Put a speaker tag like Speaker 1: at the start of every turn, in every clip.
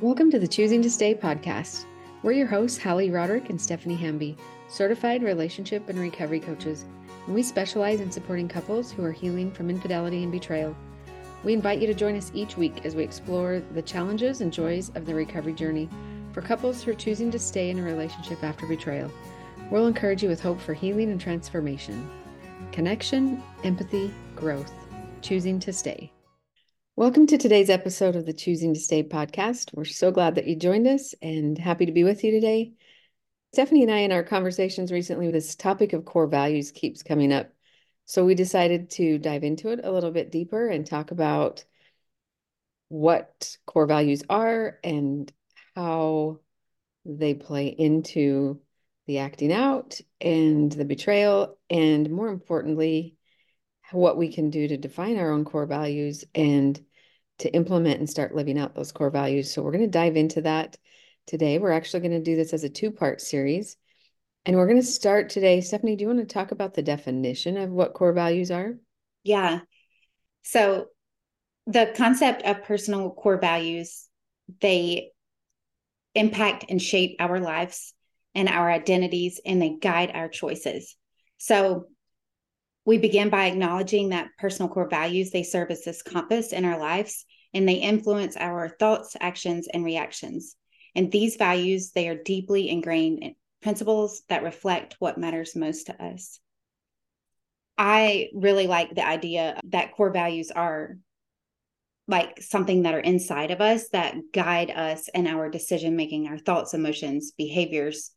Speaker 1: Welcome to the Choosing to Stay podcast. We're your hosts, Hali Roderick and Stephanie Hamby, certified relationship and recovery coaches, and we specialize in supporting couples who are healing from infidelity and betrayal. We invite you to join us each week as we explore the challenges and joys of the recovery journey for couples who are choosing to stay in a relationship after betrayal. We'll encourage you with hope for healing and transformation, connection, empathy, growth, choosing to stay. Welcome to today's episode of the Choosing to Stay podcast. We're so glad that you joined us and happy to be with you today. Stephanie and I, in our conversations recently, this topic of core values keeps coming up. So we decided to dive into it a little bit deeper and talk about what core values are and how they play into the acting out and the betrayal, and more importantly, what we can do to define our own core values and to implement and start living out those core values. So we're going to dive into that today. We're actually going to do this as a two part series. And we're going to start today. Stephanie, do you want to talk about the definition of what core values are?
Speaker 2: Yeah. So the concept of personal core values, they impact and shape our lives and our identities, and they guide our choices. So we begin by acknowledging that personal core values they serve as this compass in our lives and they influence our thoughts actions and reactions. And these values they are deeply ingrained in principles that reflect what matters most to us. I really like the idea that core values are like something that are inside of us that guide us in our decision making our thoughts emotions behaviors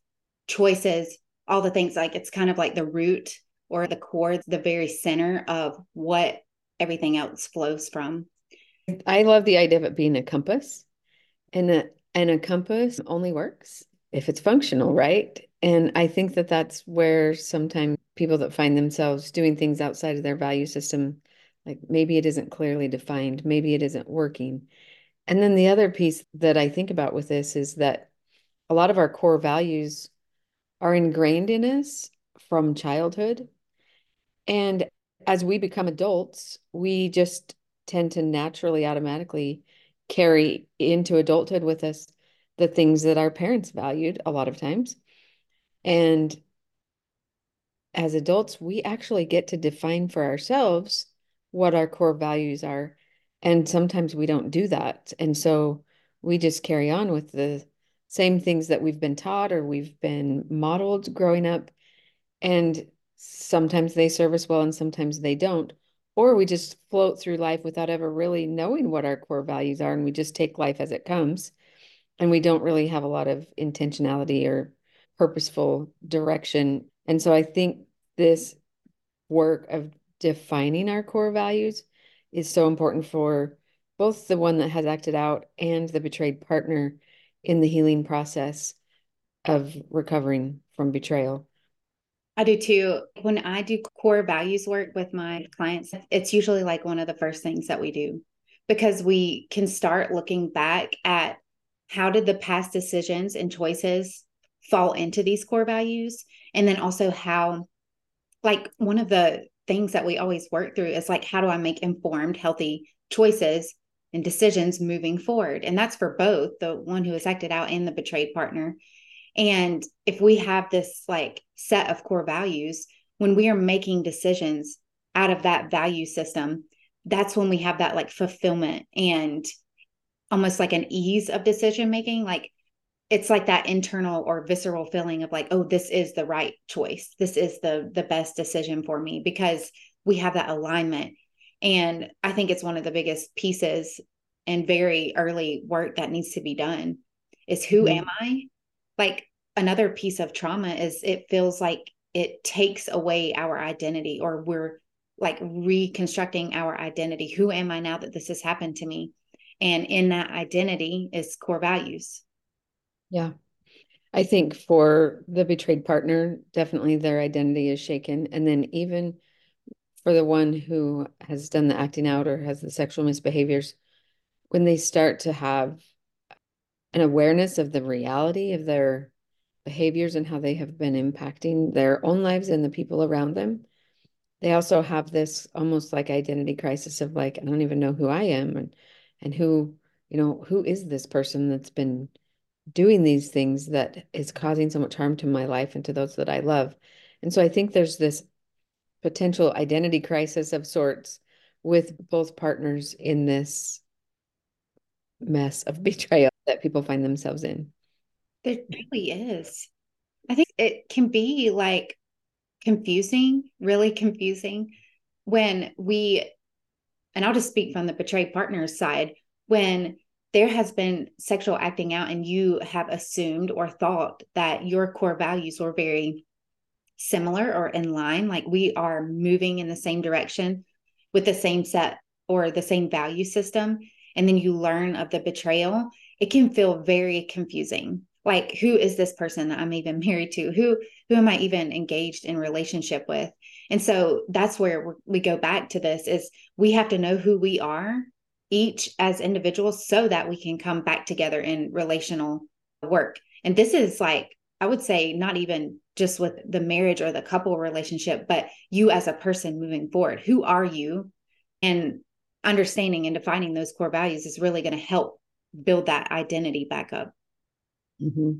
Speaker 2: choices all the things like it's kind of like the root or the core, the very center of what everything else flows from.
Speaker 1: I love the idea of it being a compass. And a, and a compass only works if it's functional, right? And I think that that's where sometimes people that find themselves doing things outside of their value system, like maybe it isn't clearly defined, maybe it isn't working. And then the other piece that I think about with this is that a lot of our core values are ingrained in us from childhood. And as we become adults, we just tend to naturally, automatically carry into adulthood with us the things that our parents valued a lot of times. And as adults, we actually get to define for ourselves what our core values are. And sometimes we don't do that. And so we just carry on with the same things that we've been taught or we've been modeled growing up. And sometimes they serve us well and sometimes they don't or we just float through life without ever really knowing what our core values are and we just take life as it comes and we don't really have a lot of intentionality or purposeful direction. And so i think this work of defining our core values is so important for both the one that has acted out and the betrayed partner in the healing process of recovering from betrayal
Speaker 2: I do too. When I do core values work with my clients, it's usually like one of the first things that we do because we can start looking back at how did the past decisions and choices fall into these core values? And then also how like one of the things that we always work through is like how do I make informed healthy choices and decisions moving forward? And that's for both the one who has acted out and the betrayed partner and if we have this like set of core values, when we are making decisions out of that value system, that's when we have that like fulfillment and almost like an ease of decision making. Like it's like that internal or visceral feeling of like, oh, this is the right choice. This is the the best decision for me because we have that alignment. And I think it's one of the biggest pieces and very early work that needs to be done is who mm-hmm. am I? like another piece of trauma is it feels like it takes away our identity or we're like reconstructing our identity. Who am i now that this has happened to me? And in that identity is core values.
Speaker 1: Yeah. I think for the betrayed partner definitely their identity is shaken. And then even for the one who has done the acting out or has the sexual misbehaviors when they start to have an awareness of the reality of their behaviors and how they have been impacting their own lives and the people around them. They also have this almost like identity crisis of like, I don't even know who I am and and who, you know, who is this person that's been doing these things that is causing so much harm to my life and to those that I love? And so I think there's this potential identity crisis of sorts with both partners in this mess of betrayal that people find themselves in.
Speaker 2: There mm-hmm. really is. I think it can be like confusing, really confusing when we, and I'll just speak from the betrayed partner side, when there has been sexual acting out and you have assumed or thought that your core values were very similar or in line, like we are moving in the same direction with the same set or the same value system, and then you learn of the betrayal, it can feel very confusing. Like, who is this person that I'm even married to? Who who am I even engaged in relationship with? And so that's where we go back to this: is we have to know who we are each as individuals so that we can come back together in relational work. And this is like I would say not even just with the marriage or the couple relationship, but you as a person moving forward. Who are you? And understanding and defining those core values is really going to help build that identity back up.
Speaker 1: Mm-hmm.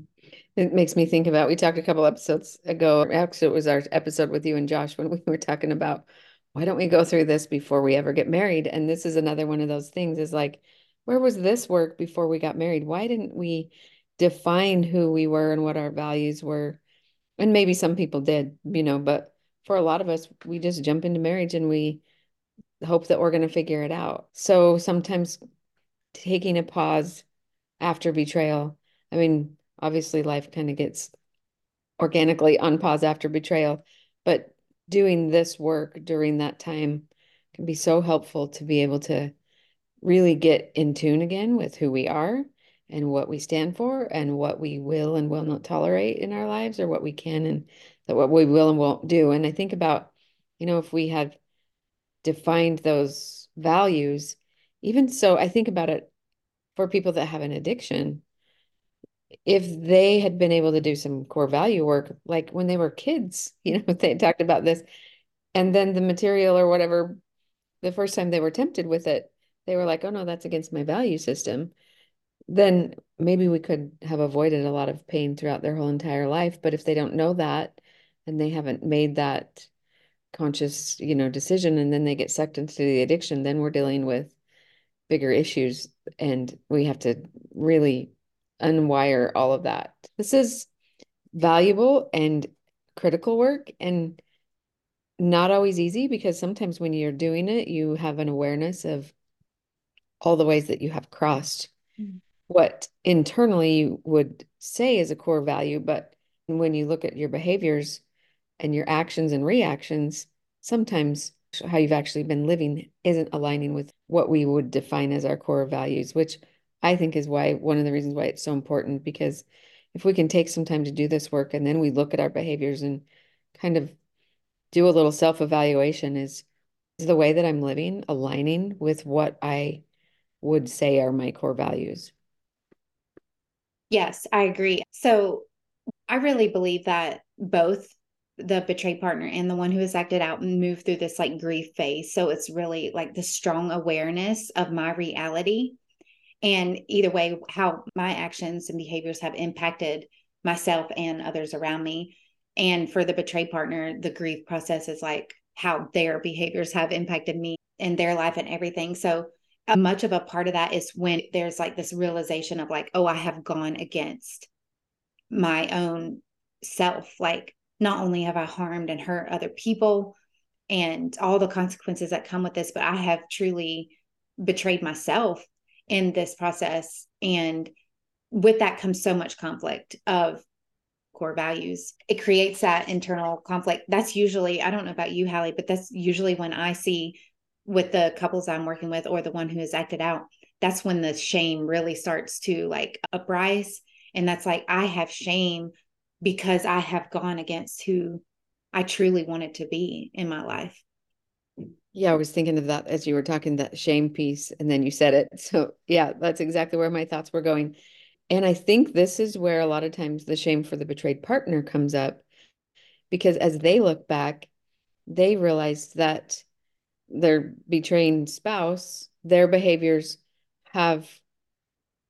Speaker 1: It makes me think about we talked a couple episodes ago. Actually, it was our episode with you and Josh when we were talking about why don't we go through this before we ever get married? And this is another one of those things is like, where was this work before we got married? Why didn't we define who we were and what our values were? And maybe some people did, you know, but for a lot of us, we just jump into marriage and we hope that we're going to figure it out. So sometimes taking a pause after betrayal, I mean, obviously life kind of gets organically on pause after betrayal, but doing this work during that time can be so helpful to be able to really get in tune again with who we are and what we stand for and what we will and will not tolerate in our lives or what we can and that what we will and won't do. And I think about, you know, if we had defined those values. Even so, I think about it for people that have an addiction. If they had been able to do some core value work, like when they were kids, you know, they talked about this, and then the material or whatever, the first time they were tempted with it, they were like, oh no, that's against my value system. Then maybe we could have avoided a lot of pain throughout their whole entire life. But if they don't know that and they haven't made that conscious, you know, decision and then they get sucked into the addiction, then we're dealing with bigger issues and we have to really unwire all of that. This is valuable and critical work and not always easy because sometimes when you're doing it, you have an awareness of all the ways that you have crossed mm-hmm. what internally you would say is a core value. But when you look at your behaviors, and your actions and reactions, sometimes how you've actually been living isn't aligning with what we would define as our core values, which I think is why one of the reasons why it's so important because if we can take some time to do this work and then we look at our behaviors and kind of do a little self-evaluation is is the way that I'm living aligning with what I would say are my core values.
Speaker 2: Yes, I agree. So I really believe that both the betrayed partner and the one who has acted out and move through this like grief phase. So it's really like the strong awareness of my reality. And either way, how my actions and behaviors have impacted myself and others around me. And for the betrayed partner, the grief process is like how their behaviors have impacted me and their life and everything. So uh, much of a part of that is when there's like this realization of like, oh, I have gone against my own self. Like not only have I harmed and hurt other people and all the consequences that come with this, but I have truly betrayed myself in this process. And with that comes so much conflict of core values. It creates that internal conflict. That's usually, I don't know about you, Hali, but that's usually when I see with the couples I'm working with or the one who has acted out, that's when the shame really starts to like uprise. And that's like, I have shame because I have gone against who I truly wanted to be in my life.
Speaker 1: Yeah, I was thinking of that as you were talking that shame piece and then you said it. So, yeah, that's exactly where my thoughts were going. And I think this is where a lot of times the shame for the betrayed partner comes up because as they look back, they realize that their betraying spouse, their behaviors have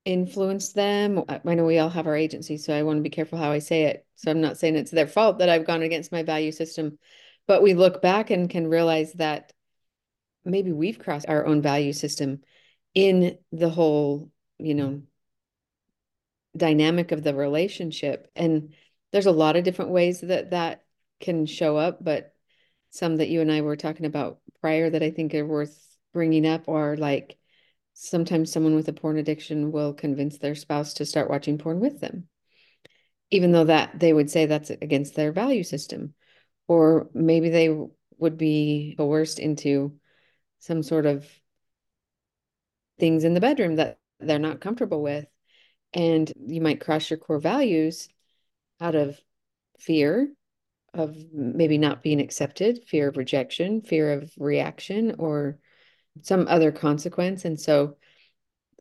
Speaker 1: influenced them. I know we all have our agency, so I want to be careful how I say it. So I'm not saying it's their fault that I've gone against my value system, but we look back and can realize that maybe we've crossed our own value system in the whole, you know, mm-hmm. dynamic of the relationship. And there's a lot of different ways that that can show up, but some that you and I were talking about prior that I think are worth bringing up are like sometimes someone with a porn addiction will convince their spouse to start watching porn with them, even though that they would say that's against their value system. Or maybe they would be coerced into some sort of things in the bedroom that they're not comfortable with. And you might cross your core values out of fear of maybe not being accepted, fear of rejection, fear of reaction, or some other consequence. And so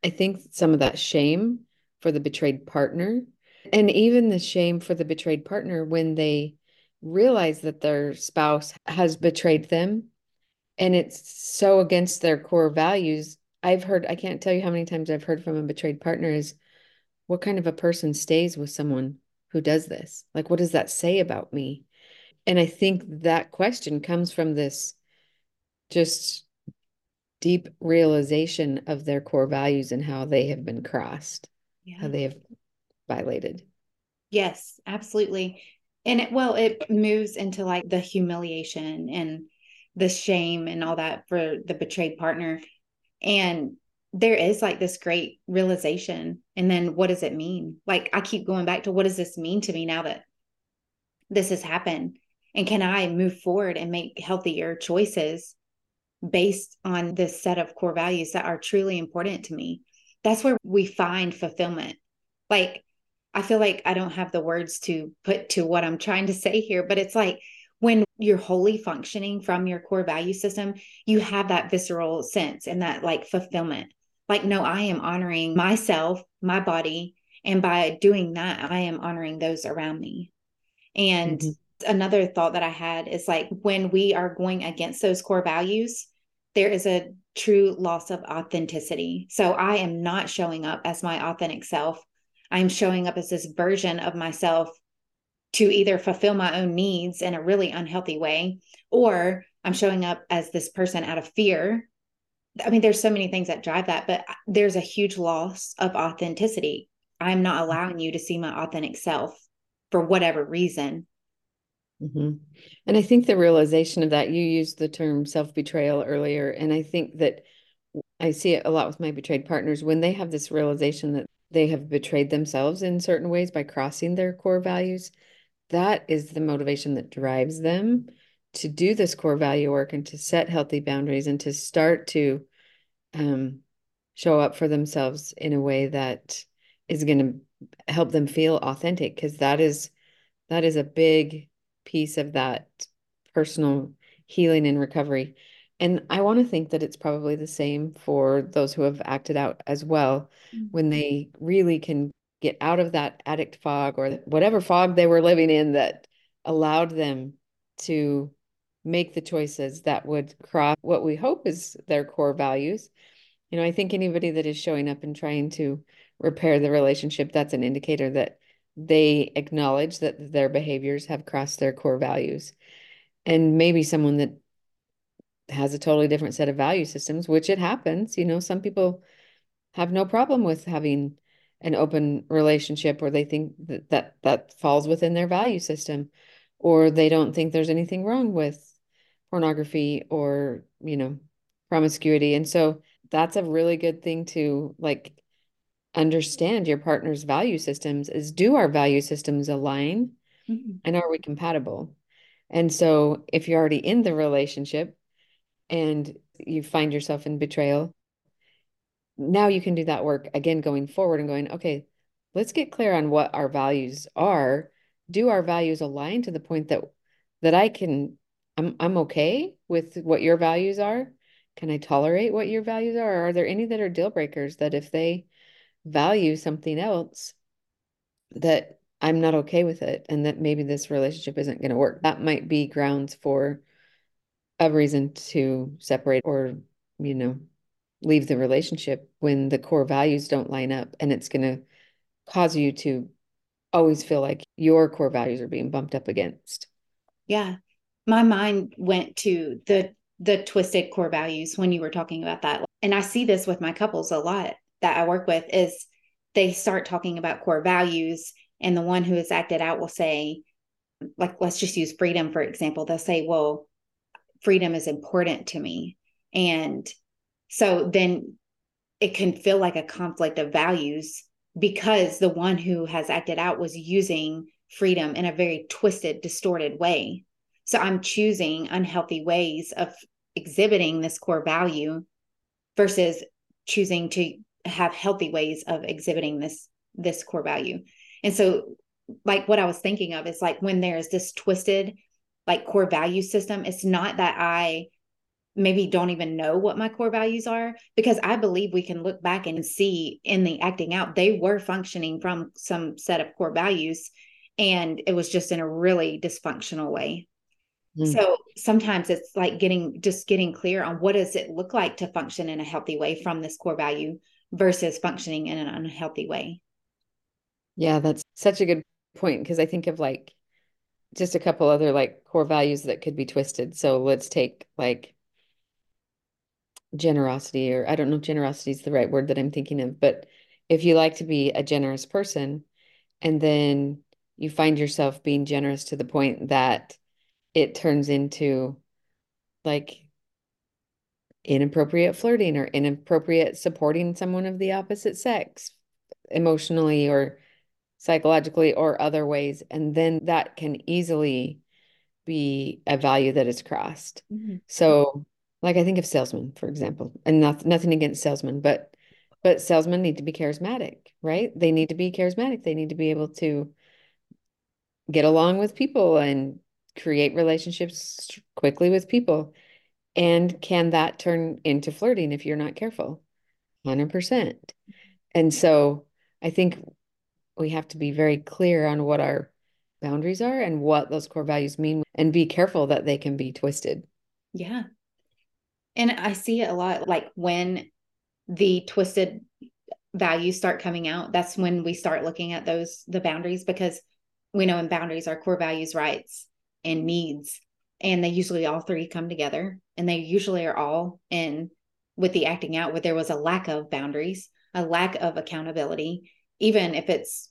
Speaker 1: I think some of that shame for the betrayed partner, and even the shame for the betrayed partner when they realize that their spouse has betrayed them and it's so against their core values. I've heard, I can't tell you how many times I've heard from a betrayed partner is what kind of a person stays with someone who does this? Like, what does that say about me? And I think that question comes from this just deep realization of their core values and how they have been crossed, yeah. how they have violated.
Speaker 2: Yes, absolutely. And it, well, it moves into like the humiliation and the shame and all that for the betrayed partner. And there is like this great realization. And then what does it mean? Like, I keep going back to what does this mean to me now that this has happened? And can I move forward and make healthier choices based on this set of core values that are truly important to me? That's where we find fulfillment. Like, I feel like I don't have the words to put to what I'm trying to say here, but it's like when you're wholly functioning from your core value system, you have that visceral sense and that like fulfillment. Like, no, I am honoring myself, my body. And by doing that, I am honoring those around me. And mm-hmm. another thought that I had is like when we are going against those core values, there is a true loss of authenticity. So I am not showing up as my authentic self. I'm showing up as this version of myself to either fulfill my own needs in a really unhealthy way or I'm showing up as this person out of fear. I mean, there's so many things that drive that, but there's a huge loss of authenticity. I'm not allowing you to see my authentic self for whatever reason.
Speaker 1: Mm-hmm. And I think the realization of that, you used the term self betrayal earlier. And I think that I see it a lot with my betrayed partners when they have this realization that they have betrayed themselves in certain ways by crossing their core values that is the motivation that drives them to do this core value work and to set healthy boundaries and to start to um, show up for themselves in a way that is going to help them feel authentic because that is that is a big piece of that personal healing and recovery and i want to think that it's probably the same for those who have acted out as well mm-hmm. when they really can get out of that addict fog or whatever fog they were living in that allowed them to make the choices that would cross what we hope is their core values. You know, I think anybody that is showing up and trying to repair the relationship, that's an indicator that they acknowledge that their behaviors have crossed their core values. And maybe someone that has a totally different set of value systems, which it happens, you know, some people have no problem with having an open relationship where they think that, that that falls within their value system or they don't think there's anything wrong with pornography or you know promiscuity. And so that's a really good thing to like understand your partner's value systems is do our value systems align? Mm-hmm. and are we compatible? And so if you're already in the relationship and you find yourself in betrayal now you can do that work again going forward and going, okay, let's get clear on what our values are. Do our values align to the point that that I can I'm I'm okay with what your values are? Can I tolerate what your values are? Are there any that are deal breakers that if they value something else that I'm not okay with it and that maybe this relationship isn't going to work? That might be grounds for a reason to separate or, you know, leave the relationship when the core values don't line up and it's going to cause you to always feel like your core values are being bumped up against.
Speaker 2: Yeah. My mind went to the the twisted core values when you were talking about that. And I see this with my couples a lot that I work with is they start talking about core values and the one who has acted out will say like let's just use freedom for example they'll say well freedom is important to me and so then it can feel like a conflict of values because the one who has acted out was using freedom in a very twisted, distorted way. So I'm choosing unhealthy ways of exhibiting this core value versus choosing to have healthy ways of exhibiting this this core value. And so like what I was thinking of is like when there's this twisted like core value system, it's not that I maybe don't even know what my core values are because I believe we can look back and see in the acting out, they were functioning from some set of core values and it was just in a really dysfunctional way. Mm. So sometimes it's like getting just getting clear on what does it look like to function in a healthy way from this core value versus functioning in an unhealthy way.
Speaker 1: Yeah, that's such a good point because I think of like just a couple other like core values that could be twisted. So let's take like generosity, or I don't know if generosity is the right word that I'm thinking of, but if you like to be a generous person and then you find yourself being generous to the point that it turns into like inappropriate flirting or inappropriate supporting someone of the opposite sex emotionally or psychologically or other ways and then that can easily be a value that is crossed mm-hmm. so like I think of salesmen, for example, and not, nothing against salesmen, but but salesmen need to be charismatic, right? They need to be charismatic. They need to be able to get along with people and create relationships quickly with people. And can that turn into flirting if you're not careful? 100%. And so I think we have to be very clear on what our boundaries are and what those core values mean and be careful that they can be twisted.
Speaker 2: Yeah, and I see it a lot like when the twisted values start coming out, that's when we start looking at those the boundaries because we know in boundaries are core values, rights, and needs. And they usually all three come together and they usually are all in with the acting out where there was a lack of boundaries, a lack of accountability, even if it's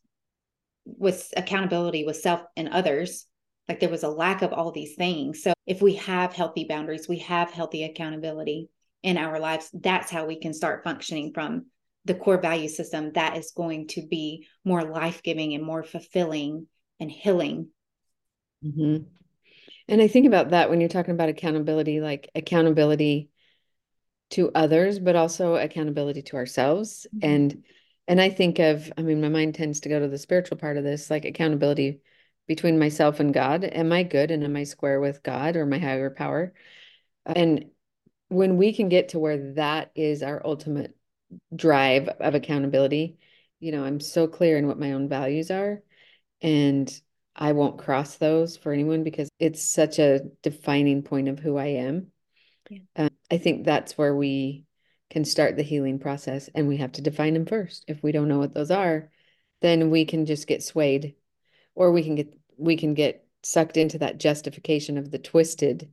Speaker 2: with accountability with self and others, like there was a lack of all these things. So if we have healthy boundaries, we have healthy accountability in our lives, that's how we can start functioning from the core value system that is going to be more life-giving and more fulfilling and healing.
Speaker 1: Mm-hmm. And I think about that when you're talking about accountability, like accountability to others, but also accountability to ourselves. Mm-hmm. And and I think of, I mean, my mind tends to go to the spiritual part of this, like accountability between myself and God. Am I good and am I square with God or my higher power? And when we can get to where that is our ultimate drive of accountability, you know, I'm so clear in what my own values are and I won't cross those for anyone because it's such a defining point of who I am. Yeah. Um, I think that's where we can start the healing process and we have to define them first. If we don't know what those are, then we can just get swayed or we can get we can get sucked into that justification of the twisted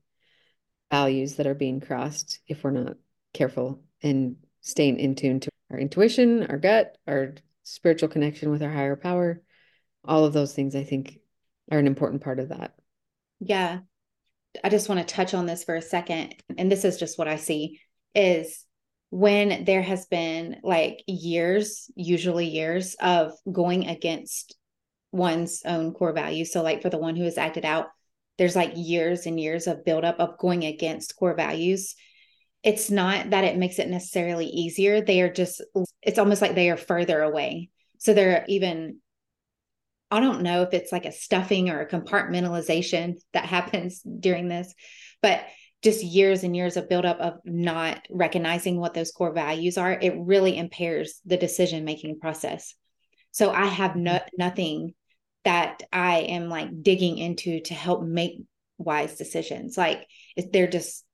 Speaker 1: values that are being crossed if we're not careful and staying in tune to our intuition, our gut, our spiritual connection with our higher power. All of those things I think are an important part of that.
Speaker 2: Yeah. I just want to touch on this for a second and this is just what I see is when there has been like years, usually years of going against one's own core values. So, like for the one who has acted out, there's like years and years of buildup of going against core values. It's not that it makes it necessarily easier. They are just, it's almost like they are further away. So they're even, I don't know if it's like a stuffing or a compartmentalization that happens during this, but just years and years of buildup of not recognizing what those core values are, it really impairs the decision making process. So I have no, nothing that I am like digging into to help make wise decisions. Like if they're just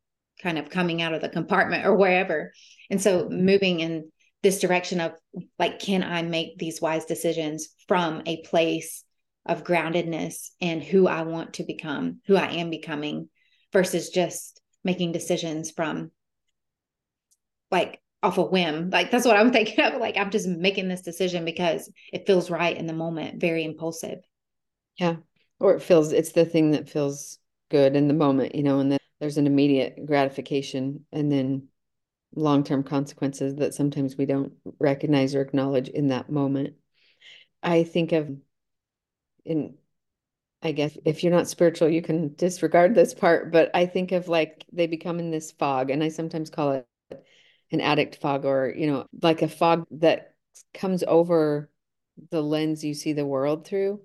Speaker 2: kind of coming out of the compartment or wherever. And so moving in this direction of like, can I make these wise decisions from a place of groundedness and who I want to become, who I am becoming, versus just making decisions from like off a whim. Like that's what I'm thinking of. Like I'm just making this decision because it feels right in the moment, very impulsive.
Speaker 1: Yeah. Or it feels it's the thing that feels good in the moment, you know, and then there's an immediate gratification and then long-term consequences that sometimes we don't recognize or acknowledge in that moment. I think of in I guess if you're not spiritual, you can disregard this part, but I think of like they become in this fog, and I sometimes call it an addict fog or, you know, like a fog that comes over the lens you see the world through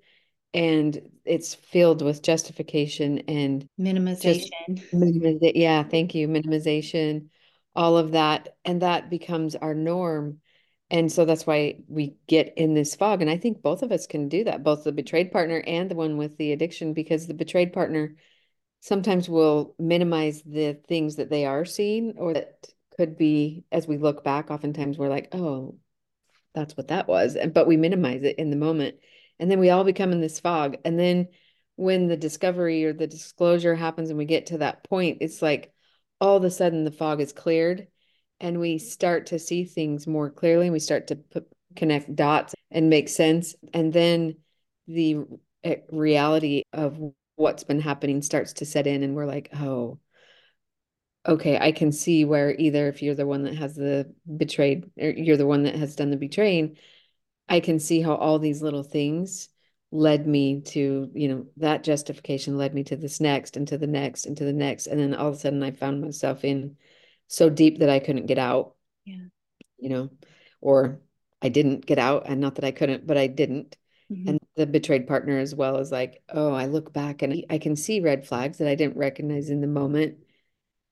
Speaker 1: and it's filled with justification and
Speaker 2: minimization.
Speaker 1: Minimiza- yeah, thank you. Minimization, all of that. And that becomes our norm. And so that's why we get in this fog. And I think both of us can do that, both the betrayed partner and the one with the addiction, because the betrayed partner sometimes will minimize the things that they are seeing or that could be, as we look back, oftentimes we're like, oh, that's what that was. And but we minimize it in the moment. And then we all become in this fog. And then when the discovery or the disclosure happens and we get to that point, it's like all of a sudden the fog is cleared and we start to see things more clearly and we start to put, connect dots and make sense and then the eh, reality of what's been happening starts to set in and we're like oh okay i can see where either if you're the one that has the betrayed or you're the one that has done the betraying i can see how all these little things led me to you know that justification led me to this next and to the next and to the next and then all of a sudden i found myself in so deep that i couldn't get out
Speaker 2: yeah.
Speaker 1: you know or i didn't get out and not that i couldn't but i didn't. Mm-hmm. and the betrayed partner as well is like oh i look back and i can see red flags that i didn't recognize in the moment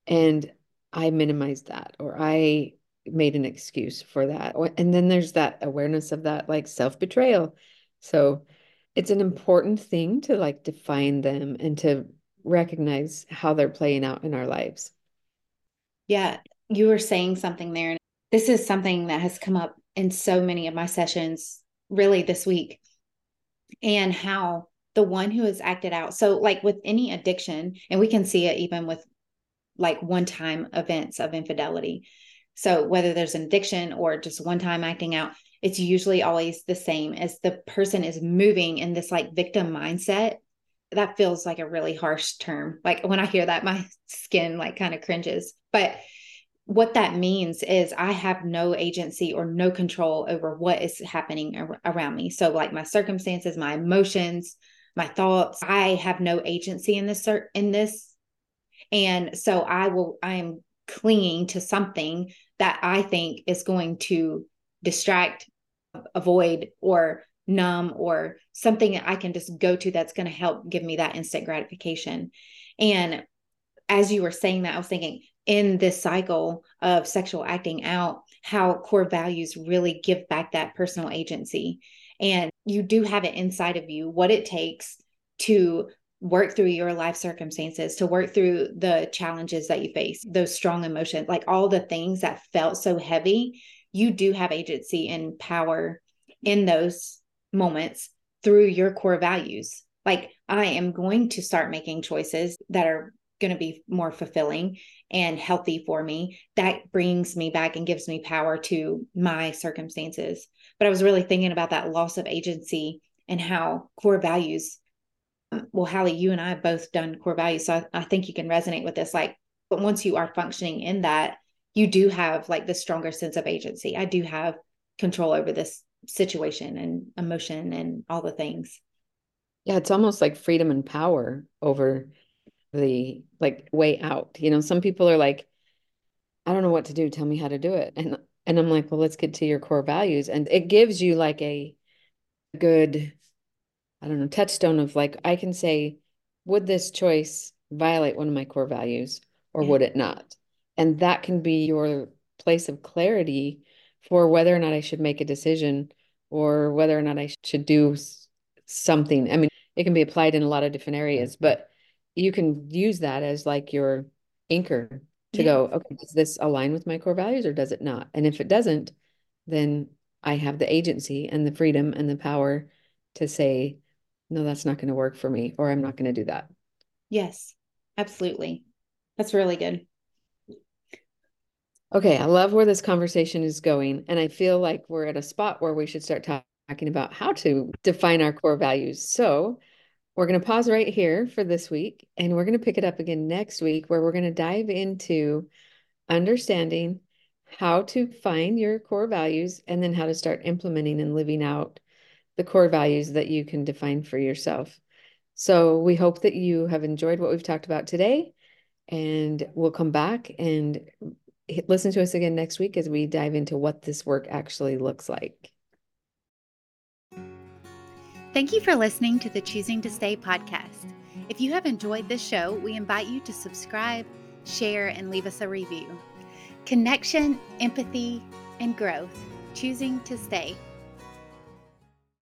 Speaker 1: and i minimized that or i made an excuse for that and then there's that awareness of that like self betrayal so it's an important thing to like define them and to recognize how they're playing out in our lives.
Speaker 2: Yeah, you were saying something there. This is something that has come up in so many of my sessions really this week. And how the one who has acted out. So, like with any addiction, and we can see it even with like one time events of infidelity. So, whether there's an addiction or just one time acting out, it's usually always the same. As the person is moving in this like victim mindset that feels like a really harsh term. Like when i hear that my skin like kind of cringes. But what that means is i have no agency or no control over what is happening ar- around me. So like my circumstances my emotions my thoughts i have no agency in this in this and so i will i am clinging to something that i think is going to distract, avoid, or numb, or something that I can just go to that's going to help give me that instant gratification. And as you were saying that, I was thinking in this cycle of sexual acting out, how core values really give back that personal agency. And you do have it inside of you, what it takes to work through your life circumstances, to work through the challenges that you face, those strong emotions, like all the things that felt so heavy you do have agency and power in those moments through your core values. Like, I am going to start making choices that are going to be more fulfilling and healthy for me. That brings me back and gives me power to my circumstances. But I was really thinking about that loss of agency and how core values. Well, Hali, you and I have both done core values. So I, I think you can resonate with this. Like, but once you are functioning in that, you do have like the stronger sense of agency. I do have control over this situation and emotion and all the things.
Speaker 1: Yeah, it's almost like freedom and power over the like way out. You know, some people are like, I don't know what to do. Tell me how to do it. And and I'm like, well, let's get to your core values. And it gives you like a good, I don't know, touchstone of like, I can say, would this choice violate one of my core values or yeah. would it not? And that can be your place of clarity for whether or not I should make a decision or whether or not I should do something. I mean, it can be applied in a lot of different areas, but you can use that as like your anchor to go, okay, does this align with my core values or does it not? And if it doesn't, then I have the agency and the freedom and the power to say, no, that's not going to work for me, or I'm not going to do that.
Speaker 2: Yes, absolutely. That's really good.
Speaker 1: Okay, I love where this conversation is going. And I feel like we're at a spot where we should start talking about how to define our core values. So we're going to pause right here for this week, and we're going to pick it up again next week, where we're going to dive into understanding how to find your core values and then how to start implementing and living out the core values that you can define for yourself. So we hope that you have enjoyed what we've talked about today, and we'll come back and listen to us again next week as we dive into what this work actually looks like.
Speaker 2: Thank you for listening to the Choosing to Stay podcast. If you have enjoyed this show, we invite you to subscribe, share, and leave us a review. Connection, empathy, and growth. Choosing to stay.